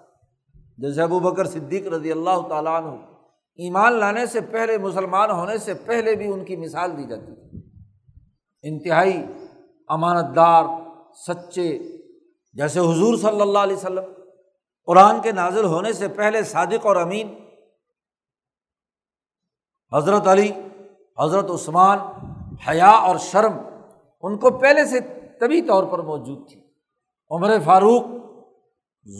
جیسے ابو بکر صدیق رضی اللہ تعالیٰ عنہ۔ ایمان لانے سے پہلے، مسلمان ہونے سے پہلے بھی ان کی مثال دی جاتی تھی۔ انتہائی امانت دار سچے جیسے حضور صلی اللہ علیہ وسلم قرآن کے نازل ہونے سے پہلے صادق اور امین، حضرت علی، حضرت عثمان، حیا اور شرم ان کو پہلے سے طبی طور پر موجود تھی۔ عمر فاروق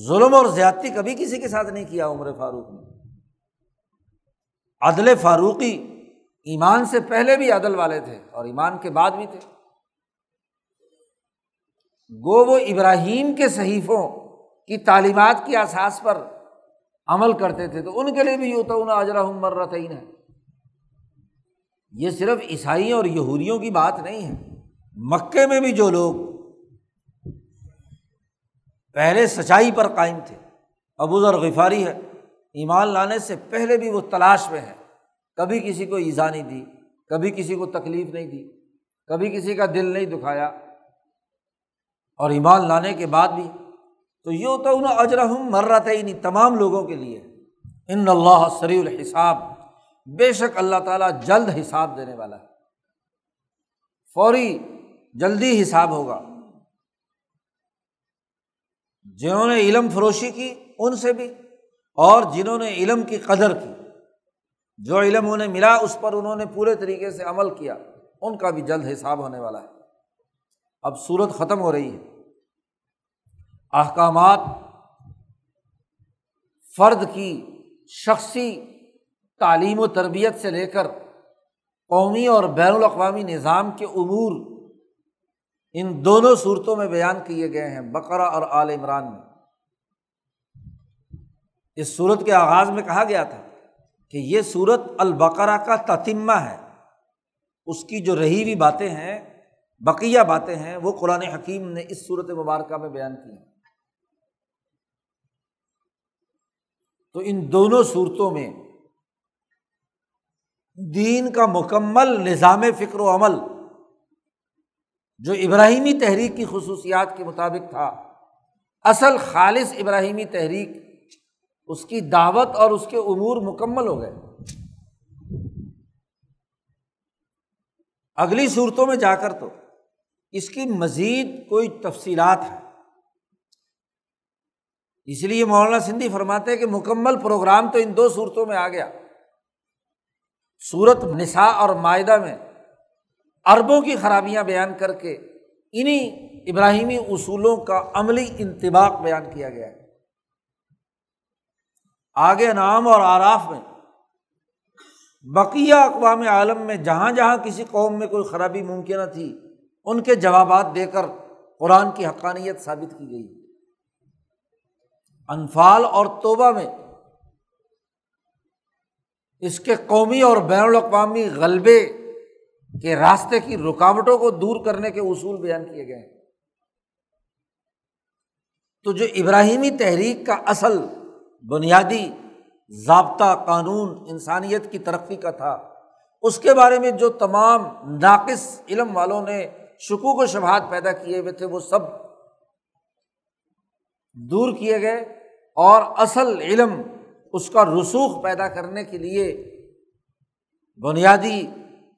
ظلم اور زیادتی کبھی کسی کے ساتھ نہیں کیا عمر فاروق نے۔ عدل فاروقی ایمان سے پہلے بھی عدل والے تھے اور ایمان کے بعد بھی تھے۔ گو وہ ابراہیم کے صحیفوں کی تعلیمات کی احساس پر عمل کرتے تھے تو ان کے لیے بھی یوں تو انہیں اجرا ہے یہ صرف عیسائیوں اور یہودیوں کی بات نہیں ہے مکے میں بھی جو لوگ پہلے سچائی پر قائم تھے، ابو ذر غفاری ہے، ایمان لانے سے پہلے بھی وہ تلاش میں ہے کبھی کسی کو ایزا نہیں دی، کبھی کسی کو تکلیف نہیں دی، کبھی کسی کا دل نہیں دکھایا۔ اور ایمان لانے کے بعد بھی تو یہ ہوتا انہیں اجرحم مر رہا تھا ہی نہیں تمام لوگوں کے لیے۔ ان اللہ سری الحساب۔ بے شک اللہ تعالیٰ جلد حساب دینے والا ہے۔ فوری جلدی حساب ہوگا۔ جنہوں نے علم فروشی کی، ان سے بھی۔ اور جنہوں نے علم کی قدر کی۔ جو علم انہیں ملا، اس پر انہوں نے پورے طریقے سے عمل کیا۔ ان کا بھی جلد حساب ہونے والا ہے۔ اب صورت ختم ہو رہی ہے۔ احکامات فرد کی شخصی تعلیم و تربیت سے لے کر قومی اور بین الاقوامی نظام کے امور ان دونوں صورتوں میں بیان کیے گئے ہیں بقرا اور عال عمران میں۔ اس صورت کے آغاز میں کہا گیا تھا کہ یہ صورت البقرا کا تتمہ ہے۔ اس کی جو رہی ہوئی باتیں ہیں بقیہ باتیں ہیں، وہ قرآن حکیم نے اس صورت مبارکہ میں بیان کی ہیں۔ تو ان دونوں صورتوں میں دین کا مکمل نظام فکر و عمل، جو ابراہیمی تحریک کی خصوصیات کے مطابق تھا، اصل خالص ابراہیمی تحریک اس کی دعوت اور اس کے امور مکمل ہو گئے۔ اگلی صورتوں میں جا کر تو اس کی مزید کوئی تفصیلات ہیں۔ اس لیے مولانا سندھی فرماتے کہ مکمل پروگرام تو ان دو صورتوں میں آ گیا۔ صورت نسا اور معاہدہ میں اربوں کی خرابیاں بیان کر کے انہیں ابراہیمی اصولوں کا عملی انتباق بیان کیا گیا ہے۔ آگے نام اور آراف میں بقیہ اقوام عالم میں جہاں جہاں کسی قوم میں کوئی خرابی ممکنہ تھی ان کے جوابات دے کر قرآن کی حقانیت ثابت کی گئی۔ انفال اور توبہ میں اس کے قومی اور بین الاقوامی غلبے کے راستے کی رکاوٹوں کو دور کرنے کے اصول بیان کیے گئے۔ ہیں تو جو ابراہیمی تحریک کا اصل بنیادی ضابطہ قانون انسانیت کی ترقی کا تھا، اس کے بارے میں جو تمام ناقص علم والوں نے شکوک و شبہات پیدا کیے ہوئے تھے، وہ سب دور کیے گئے اور اصل علم اس کا رسوخ پیدا کرنے کے لیے بنیادی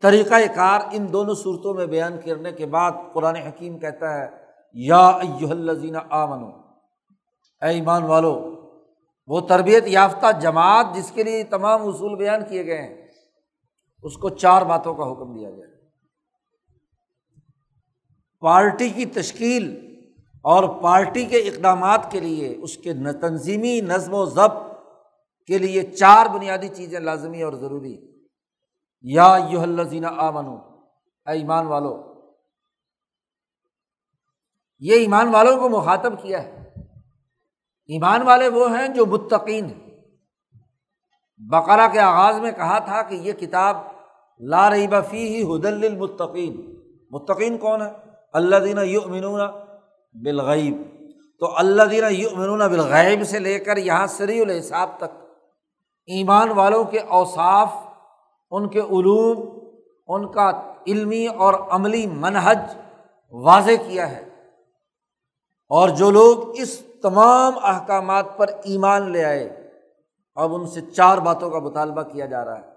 طریقۂ کار ان دونوں صورتوں میں بیان کرنے کے بعد قرآن حکیم کہتا ہے، یا الزین آ منو اے ایمان والو، وہ تربیت یافتہ جماعت جس کے لیے تمام اصول بیان کیے گئے ہیں، اس کو چار باتوں کا حکم دیا گیا۔ پارٹی کی تشکیل اور پارٹی کے اقدامات کے لیے، اس کے تنظیمی نظم و ضبط کے لیے چار بنیادی چیزیں لازمی اور ضروری۔ یا یو الزین آ منو اے ایمان والو، یہ ایمان والوں کو مخاطب کیا ہے۔ ایمان والے وہ ہیں جو متقین ہیں۔ بقرا کے آغاز میں کہا تھا کہ یہ کتاب لا رہی بفی ہی حدل المطقین متقین کون ہے؟ اللہ دینا یو امنون بالغیب۔ تو اللہ دینا یو امنون بالغیب سے لے کر یہاں سری الحساب تک، ایمان والوں کے اوصاف، ان کے علوم، ان کا علمی اور عملی منحج واضح کیا ہے۔ اور جو لوگ اس تمام احکامات پر ایمان لے آئے، اب ان سے چار باتوں کا مطالبہ کیا جا رہا ہے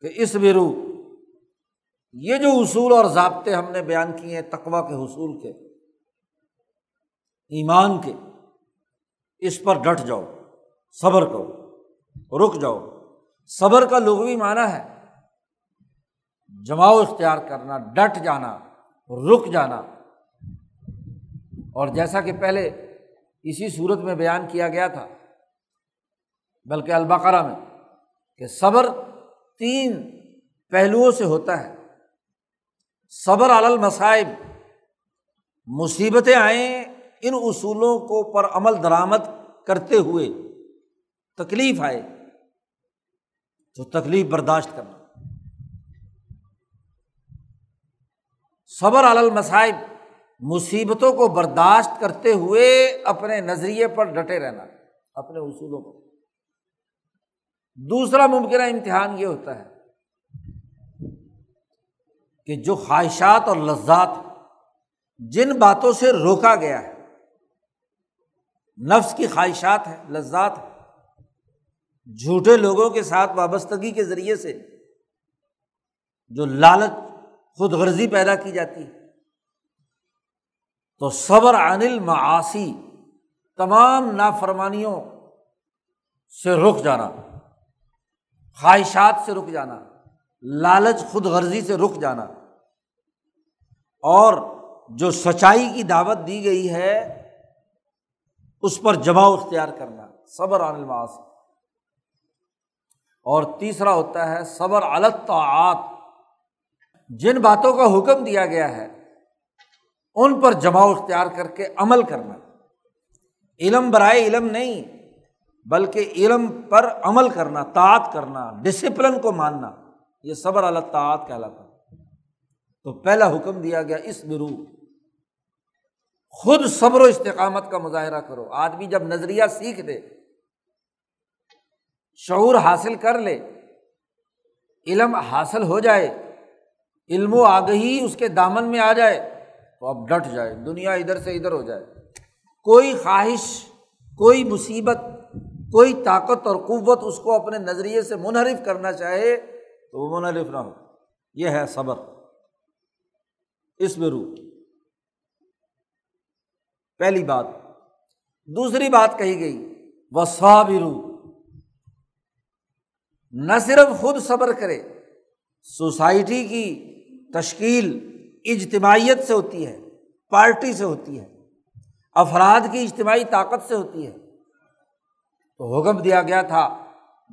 کہ اس بیرو یہ جو اصول اور ضابطے ہم نے بیان کیے ہیں تقوا کے، حصول کے، ایمان کے، اس پر ڈٹ جاؤ، صبر کرو، رک جاؤ۔ صبر کا لغوی معنی ہے جماؤ اختیار کرنا، ڈٹ جانا، رک جانا۔ اور جیسا کہ پہلے اسی صورت میں بیان کیا گیا تھا، بلکہ البقرہ میں، کہ صبر تین پہلوؤں سے ہوتا ہے۔ صبر المصائب۔ مصیبتیں آئیں ان اصولوں کو پر عمل درآمد کرتے ہوئے تکلیف آئے تو تکلیف برداشت کرنا۔ صبر المصائب، مصیبتوں کو برداشت کرتے ہوئے اپنے نظریے پر ڈٹے رہنا، اپنے اصولوں کو دوسرا ممکنہ امتحان یہ ہوتا ہے کہ جو خواہشات اور لذات جن باتوں سے روکا گیا ہے، نفس کی خواہشات ہے لذات ہے جھوٹے لوگوں کے ساتھ وابستگی کے ذریعے سے جو لالچ خود غرضی پیدا کی جاتی ہے، تو صبر انل معاشی تمام نافرمانیوں سے رک جانا، خواہشات سے رک جانا لالچ خود غرضی سے رک جانا۔ اور جو سچائی کی دعوت دی گئی ہے، اس پر جماؤ اختیار کرنا، صبر عن المعاصی۔ اور تیسرا ہوتا ہے، صبر الطاعات۔ جن باتوں کا حکم دیا گیا ہے، ان پر جماؤ اختیار کر کے عمل کرنا۔ علم برائے علم نہیں، بلکہ علم پر عمل کرنا تعت کرنا ڈسپلن کو ماننا۔ یہ صبر اللہ تعت کہلاتا۔ تو پہلا حکم دیا گیا اس برو خود صبر و استقامت کا مظاہرہ کرو۔ آدمی جب نظریہ سیکھ دے، شعور حاصل کر لے، علم حاصل ہو جائے، علم و آگہی اس کے دامن میں آ جائے، تو اب ڈٹ جائے، دنیا ادھر سے ادھر ہو جائے۔ کوئی خواہش، کوئی مصیبت، کوئی طاقت اور قوت اس کو اپنے نظریے سے منحرف کرنا چاہے تو وہ منحرف نہ ہو یہ ہے صبر۔ اس میں روح پہلی بات۔ دوسری بات کہی گئی۔ وہ صابرو نہ صرف خود صبر کرے، سوسائٹی کی تشکیل اجتماعیت سے ہوتی ہے، پارٹی سے ہوتی ہے، افراد کی اجتماعی طاقت سے ہوتی ہے۔ تو حکم دیا گیا تھا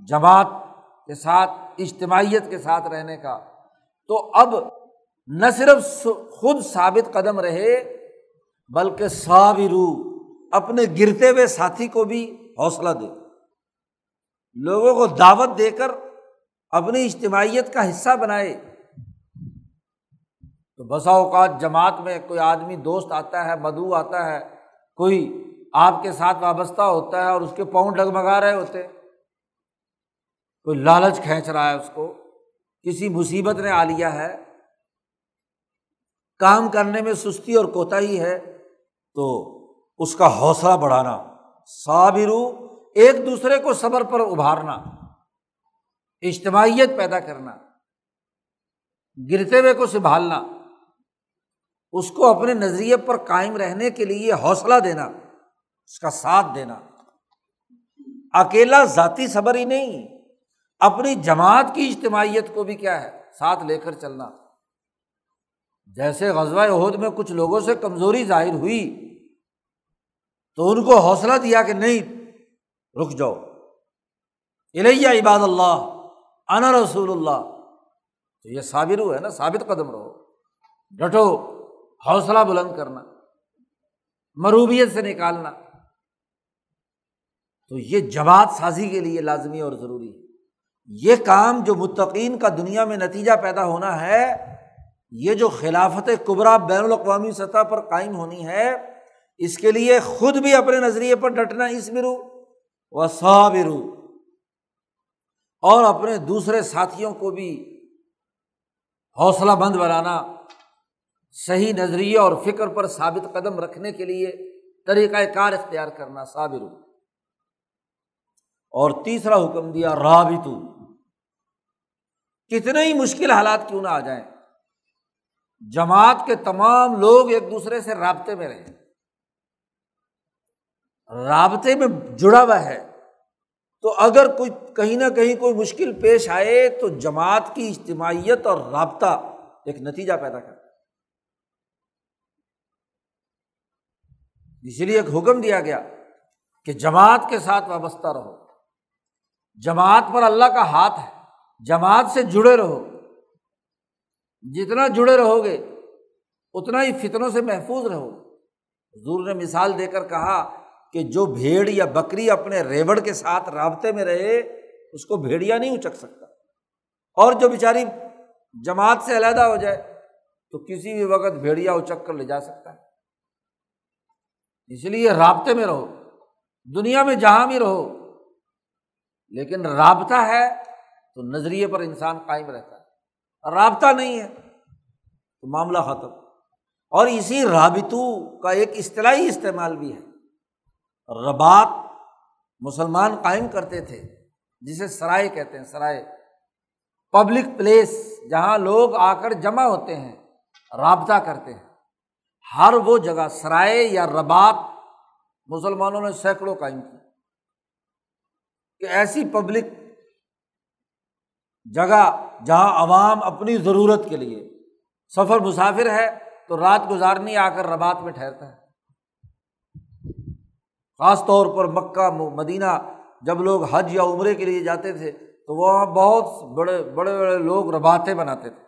جماعت کے ساتھ اجتماعیت کے ساتھ رہنے کا۔ تو اب نہ صرف خود ثابت قدم رہے، بلکہ صابرو، اپنے گرتے ہوئے ساتھی کو بھی حوصلہ دے۔ لوگوں کو دعوت دے کر اپنی اجتماعیت کا حصہ بنائے۔ تو بسا اوقات جماعت میں کوئی آدمی دوست آتا ہے، مدعو آتا ہے، کوئی آپ کے ساتھ وابستہ ہوتا ہے اور اس کے پاؤں ڈگمگا رہے ہوتے۔ کوئی لالچ کھینچ رہا ہے اس کو، کسی مصیبت نے آ لیا ہے، کام کرنے میں سستی اور کوتا ہی ہے، تو اس کا حوصلہ بڑھانا، صابرو ایک دوسرے کو صبر پر ابھارنا، اجتماعیت پیدا کرنا، گرتے ہوئے کو سنبھالنا، اس کو اپنے نظریے پر قائم رہنے کے لیے حوصلہ دینا، اس کا ساتھ دینا۔ اکیلا ذاتی صبر ہی نہیں اپنی جماعت کی اجتماعیت کو بھی کیا ہے؟ ساتھ لے کر چلنا۔ جیسے غزوہ عہد میں کچھ لوگوں سے کمزوری ظاہر ہوئی، تو ان کو حوصلہ دیا کہ نہیں، رک جاؤ۔ الیہ عباد اللہ، انا رسول اللہ۔ تو یہ صابر ہے نا، ثابت قدم رہو۔ ڈٹو، حوصلہ بلند کرنا۔ مروبیت سے نکالنا۔ تو یہ جماعت سازی کے لیے لازمی اور ضروری ہے۔ یہ کام جو متقین کا دنیا میں نتیجہ پیدا ہونا ہے، یہ جو خلافت قبرا بین الاقوامی سطح پر قائم ہونی ہے، اس کے لیے خود بھی اپنے نظریے پر ڈٹنا اس برو و صابرو۔ اور اپنے دوسرے ساتھیوں کو بھی حوصلہ بند بنانا، صحیح نظریے اور فکر پر ثابت قدم رکھنے کے لیے طریقۂ کار اختیار کرنا صابر اور تیسرا حکم دیا، رابطو۔ کتنے ہی مشکل حالات کیوں نہ آ جائیں۔ جماعت کے تمام لوگ ایک دوسرے سے رابطے میں رہیں۔ رابطے میں جڑا ہوا ہے۔ تو اگر کوئی کہیں نہ کہیں کوئی مشکل پیش آئے تو جماعت کی اجتماعیت اور رابطہ ایک نتیجہ پیدا کرتا اسی لیے ایک حکم دیا گیا کہ جماعت کے ساتھ وابستہ رہو۔ جماعت پر اللہ کا ہاتھ ہے۔ جماعت سے جڑے رہو۔ جتنا جڑے رہو گے، اتنا ہی فتنوں سے محفوظ رہو۔ حضور نے مثال دے کر کہا کہ جو بھیڑ یا بکری اپنے ریوڑ کے ساتھ رابطے میں رہے، اس کو بھیڑیا نہیں اچک سکتا۔ اور جو بیچاری جماعت سے علیحدہ ہو جائے، تو کسی بھی وقت بھیڑیا اچک کر لے جا سکتا ہے۔ اس لیے رابطے میں رہو۔ دنیا میں جہاں بھی رہو لیکن رابطہ ہے تو نظریے پر انسان قائم رہتا ہے۔ رابطہ نہیں ہے تو معاملہ ختم۔ اور اسی رابطوں کا ایک اصطلاحی استعمال بھی ہے۔ ربات مسلمان قائم کرتے تھے، جسے سرائے کہتے ہیں، سرائے۔ پبلک پلیس، جہاں لوگ آ کر جمع ہوتے ہیں، رابطہ کرتے ہیں۔ ہر وہ جگہ سرائے یا ربات مسلمانوں نے سینکڑوں قائم کی کہ ایسی پبلک جگہ جہاں عوام اپنی ضرورت کے لیے سفر مسافر ہے تو رات گزارنی آ کر ربات میں ٹھہرتا ہے۔ خاص طور پر مکہ مدینہ، جب لوگ حج یا عمرے کے لیے جاتے تھے تو وہاں بہت بڑے بڑے بڑے لوگ رباتیں بناتے تھے۔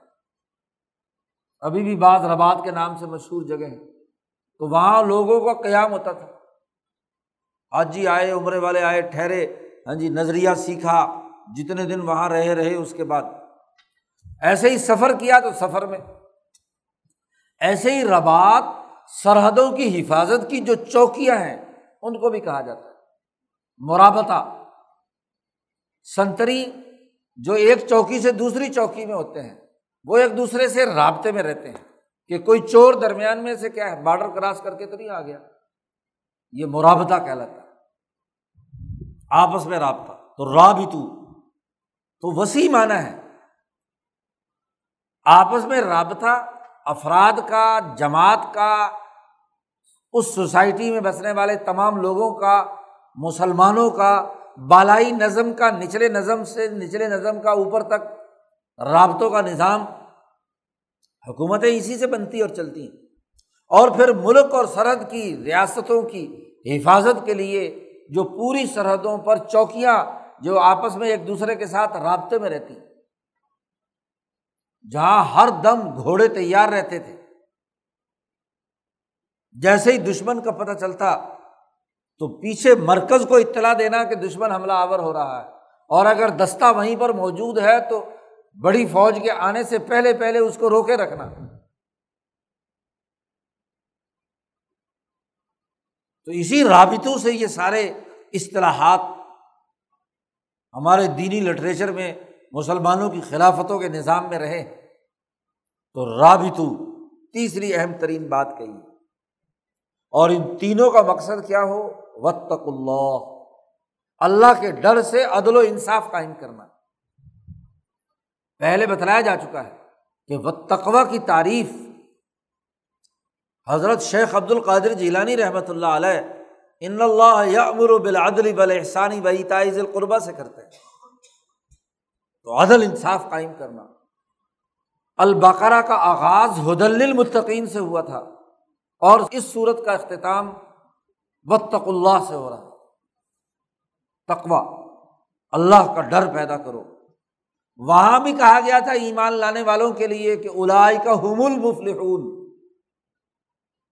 ابھی بھی بعض ربات کے نام سے مشہور جگہ ہیں۔ تو وہاں لوگوں کا قیام ہوتا تھا۔ حاجی آئے، عمرے والے آئے، ٹھہرے۔ ہاں جی نظریہ سیکھا، جتنے دن وہاں رہے رہے اس کے بعد۔ ایسے ہی سفر کیا تو سفر میں۔ ایسے ہی ربات سرحدوں کی حفاظت کی جو چوکیاں ہیں، ان کو بھی کہا جاتا ہے۔ مرابطہ۔ سنتری جو ایک چوکی سے دوسری چوکی میں ہوتے ہیں، وہ ایک دوسرے سے رابطے میں رہتے ہیں۔ کہ کوئی چور درمیان میں سے کیا ہے، بارڈر کراس کر کے تو نہیں آ گیا۔ یہ مرابطہ کہلاتا ہے۔ آپس میں رابطہ۔ تو رابطو تو وسیع معنی ہے۔ آپس میں رابطہ، افراد کا، جماعت کا، اس سوسائٹی میں بسنے والے تمام لوگوں کا، مسلمانوں کا، بالائی نظم کا، نچلے نظم سے نچلے نظم کا اوپر تک رابطوں کا نظام حکومتیں اسی سے بنتی اور چلتی۔ ہیں اور پھر ملک اور سرحد کی ریاستوں کی حفاظت کے لیے جو پوری سرحدوں پر چوکیاں جو آپس میں ایک دوسرے کے ساتھ رابطے میں رہتی جہاں ہر دم گھوڑے تیار رہتے تھے۔ جیسے ہی دشمن کا پتہ چلتا، تو پیچھے مرکز کو اطلاع دینا کہ دشمن حملہ آور ہو رہا ہے۔ اور اگر دستہ وہیں پر موجود ہے، تو بڑی فوج کے آنے سے پہلے پہلے اس کو روکے رکھنا۔ تو اسی رابطوں سے یہ سارے اصطلاحات ہمارے دینی لٹریچر میں مسلمانوں کی خلافتوں کے نظام میں رہے تو رابطو تیسری اہم ترین بات کہی۔ اور ان تینوں کا مقصد کیا ہو؟ وطق اللہ اللہ کے ڈر سے عدل و انصاف قائم کرنا۔ پہلے بتلایا جا چکا ہے کہ وہ کی تعریف حضرت شیخ عبد القادر جیلانی رحمۃ اللہ علیہ ان اللہ یا امر و بلادلی بل احسانی تائز القربہ سے کرتے ہیں۔ تو عدل انصاف قائم کرنا۔ البقرا کا آغاز حدل المتقین سے ہوا تھا اور اس صورت کا اختتام وطق اللہ سے ہو رہا تقوا اللہ کا ڈر پیدا کرو۔ وہاں بھی کہا گیا تھا ایمان لانے والوں کے لیے کہ الائی کا حم المفلحون۔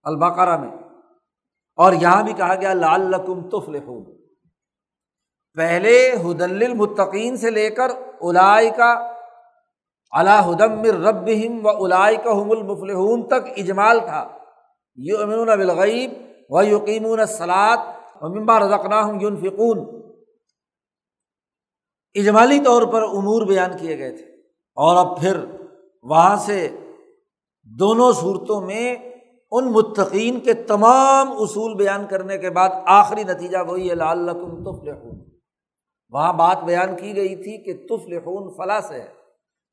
البقرا میں۔ اور یہاں بھی کہا گیا لال لقم پہلے حدل المتقین سے لے کر الائی کا اللہ ہدم رب و الائی کا حم المفلحون تک اجمال تھا۔ یو امین بالغیب و یقین سلاد و ممبا رضقنا یون فکون اجمالی طور پر امور بیان کیے گئے تھے۔ اور اب پھر وہاں سے دونوں صورتوں میں ان متقین کے تمام اصول بیان کرنے کے بعد آخری نتیجہ وہی ہے لال لقم تف وہاں بات بیان کی گئی تھی کہ تف لخون فلاں سے ہے،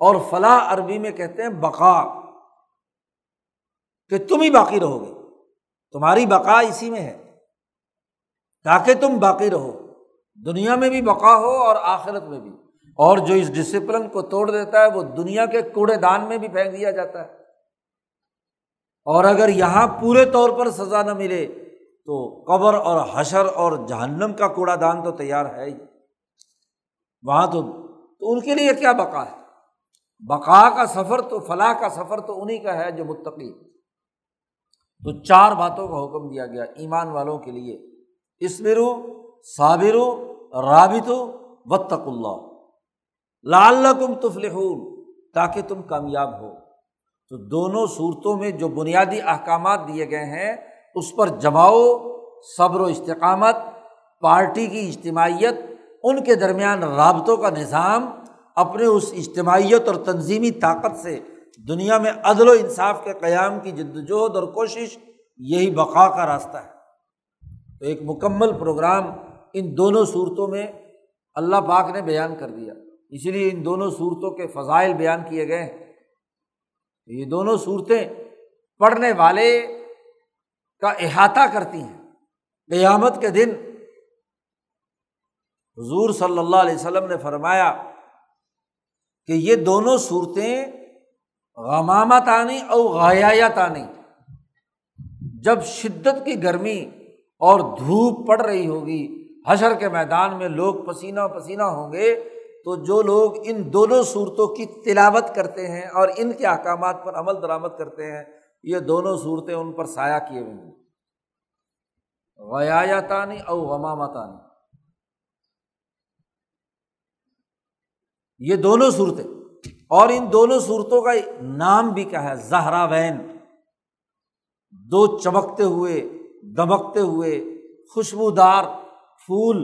اور فلاح عربی میں کہتے ہیں بقا، کہ تم ہی باقی رہو گے۔ تمہاری بقا اسی میں ہے، تاکہ تم باقی رہو۔ دنیا میں بھی بقا ہو اور آخرت میں بھی۔ اور جو اس ڈسپلن کو توڑ دیتا ہے، وہ دنیا کے کوڑے دان میں بھی پھینک دیا جاتا ہے۔ اور اگر یہاں پورے طور پر سزا نہ ملے تو قبر اور حشر اور جہنم کا کوڑا دان تو تیار ہے ہی۔ وہاں تو تو ان کے لیے کیا بقا ہے؟ بقا کا سفر تو فلاح کا سفر تو انہیں کا ہے جو متقی۔ تو چار باتوں کا حکم دیا گیا ایمان والوں کے لیے۔ اس مرو صابر رابط وطق اللہ۔ لعلکم تفلحون، تاکہ تم کامیاب ہو۔ تو دونوں صورتوں میں جو بنیادی احکامات دیے گئے ہیں، اس پر جماؤ، صبر و استقامت، پارٹی کی اجتماعیت، ان کے درمیان رابطوں کا نظام، اپنے اس اجتماعیت اور تنظیمی طاقت سے دنیا میں عدل و انصاف کے قیام کی جد وجہد اور کوشش، یہی بقا کا راستہ ہے۔ تو ایک مکمل پروگرام ان دونوں صورتوں میں اللہ پاک نے بیان کر دیا۔ اسی لیے ان دونوں صورتوں کے فضائل بیان کیے گئے۔ ہیں یہ دونوں صورتیں پڑھنے والے کا احاطہ کرتی ہیں۔ قیامت کے دن حضور صلی اللہ علیہ وسلم نے فرمایا کہ یہ دونوں صورتیں غمامت آنی اور غیات آنی جب شدت کی گرمی اور دھوپ پڑ رہی ہوگی، حشر کے میدان میں لوگ پسینہ پسینہ ہوں گے تو جو لوگ ان دونوں صورتوں کی تلاوت کرتے ہیں اور ان کے احکامات پر عمل درآمد کرتے ہیں، یہ دونوں صورتیں ان پر سایہ کیے ہوئے ہیں۔ غیا تانی او غمام تانی یہ دونوں صورتیں، اور ان دونوں صورتوں کا نام بھی کیا ہے، زہرا وین۔ دو چمکتے ہوئے، دمکتے ہوئے، خوشبودار پھول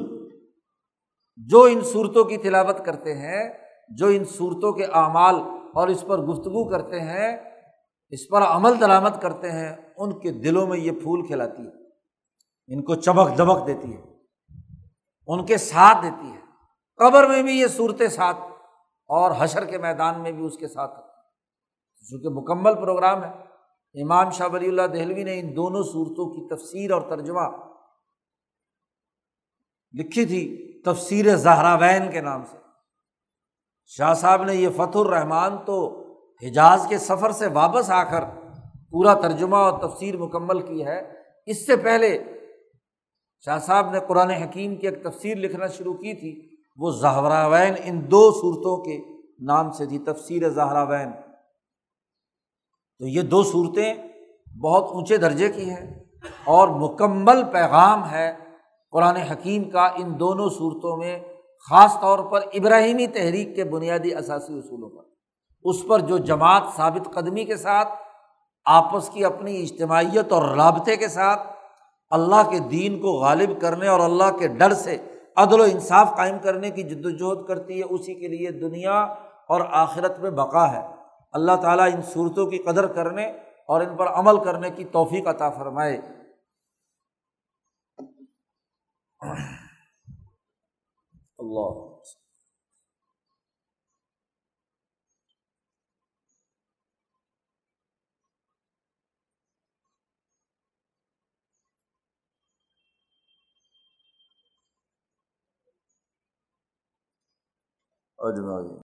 جو ان صورتوں کی تلاوت کرتے ہیں، جو ان صورتوں کے اعمال اور اس پر گفتگو کرتے ہیں، اس پر عمل درآمد کرتے ہیں، ان کے دلوں میں یہ پھول کھلاتی ہے، ان کو چبک دبک دیتی ہے، ان کے ساتھ دیتی ہے۔ قبر میں بھی یہ صورتیں ساتھ اور حشر کے میدان میں بھی اس کے ساتھ۔ چونکہ مکمل پروگرام ہے، امام شاہ ولی اللہ دہلوی نے ان دونوں صورتوں کی تفسیر اور ترجمہ لکھی تھی۔ تفسیر زہرا وین کے نام سے۔ شاہ صاحب نے یہ فتح الرحمان تو حجاز کے سفر سے واپس آ کر پورا ترجمہ اور تفسیر مکمل کی ہے۔ اس سے پہلے شاہ صاحب نے قرآن حکیم کی ایک تفسیر لکھنا شروع کی تھی۔ وہ زہراوین ان دو صورتوں کے نام سے تھی، تفسیر زہراوین تو یہ دو صورتیں بہت اونچے درجے کی ہیں اور مکمل پیغام ہے۔ قرآن حکیم کا ان دونوں صورتوں میں خاص طور پر ابراہیمی تحریک کے بنیادی اثاثی اصولوں پر۔ اس پر جو جماعت ثابت قدمی کے ساتھ، آپس کی اپنی اجتماعیت اور رابطے کے ساتھ، اللہ کے دین کو غالب کرنے اور اللہ کے ڈر سے عدل و انصاف قائم کرنے کی جد وجہد کرتی ہے، اسی کے لیے دنیا اور آخرت میں بقا ہے۔ اللہ تعالیٰ ان صورتوں کی قدر کرنے اور ان پر عمل کرنے کی توفیق عطا فرمائے۔ اللہ اجمائی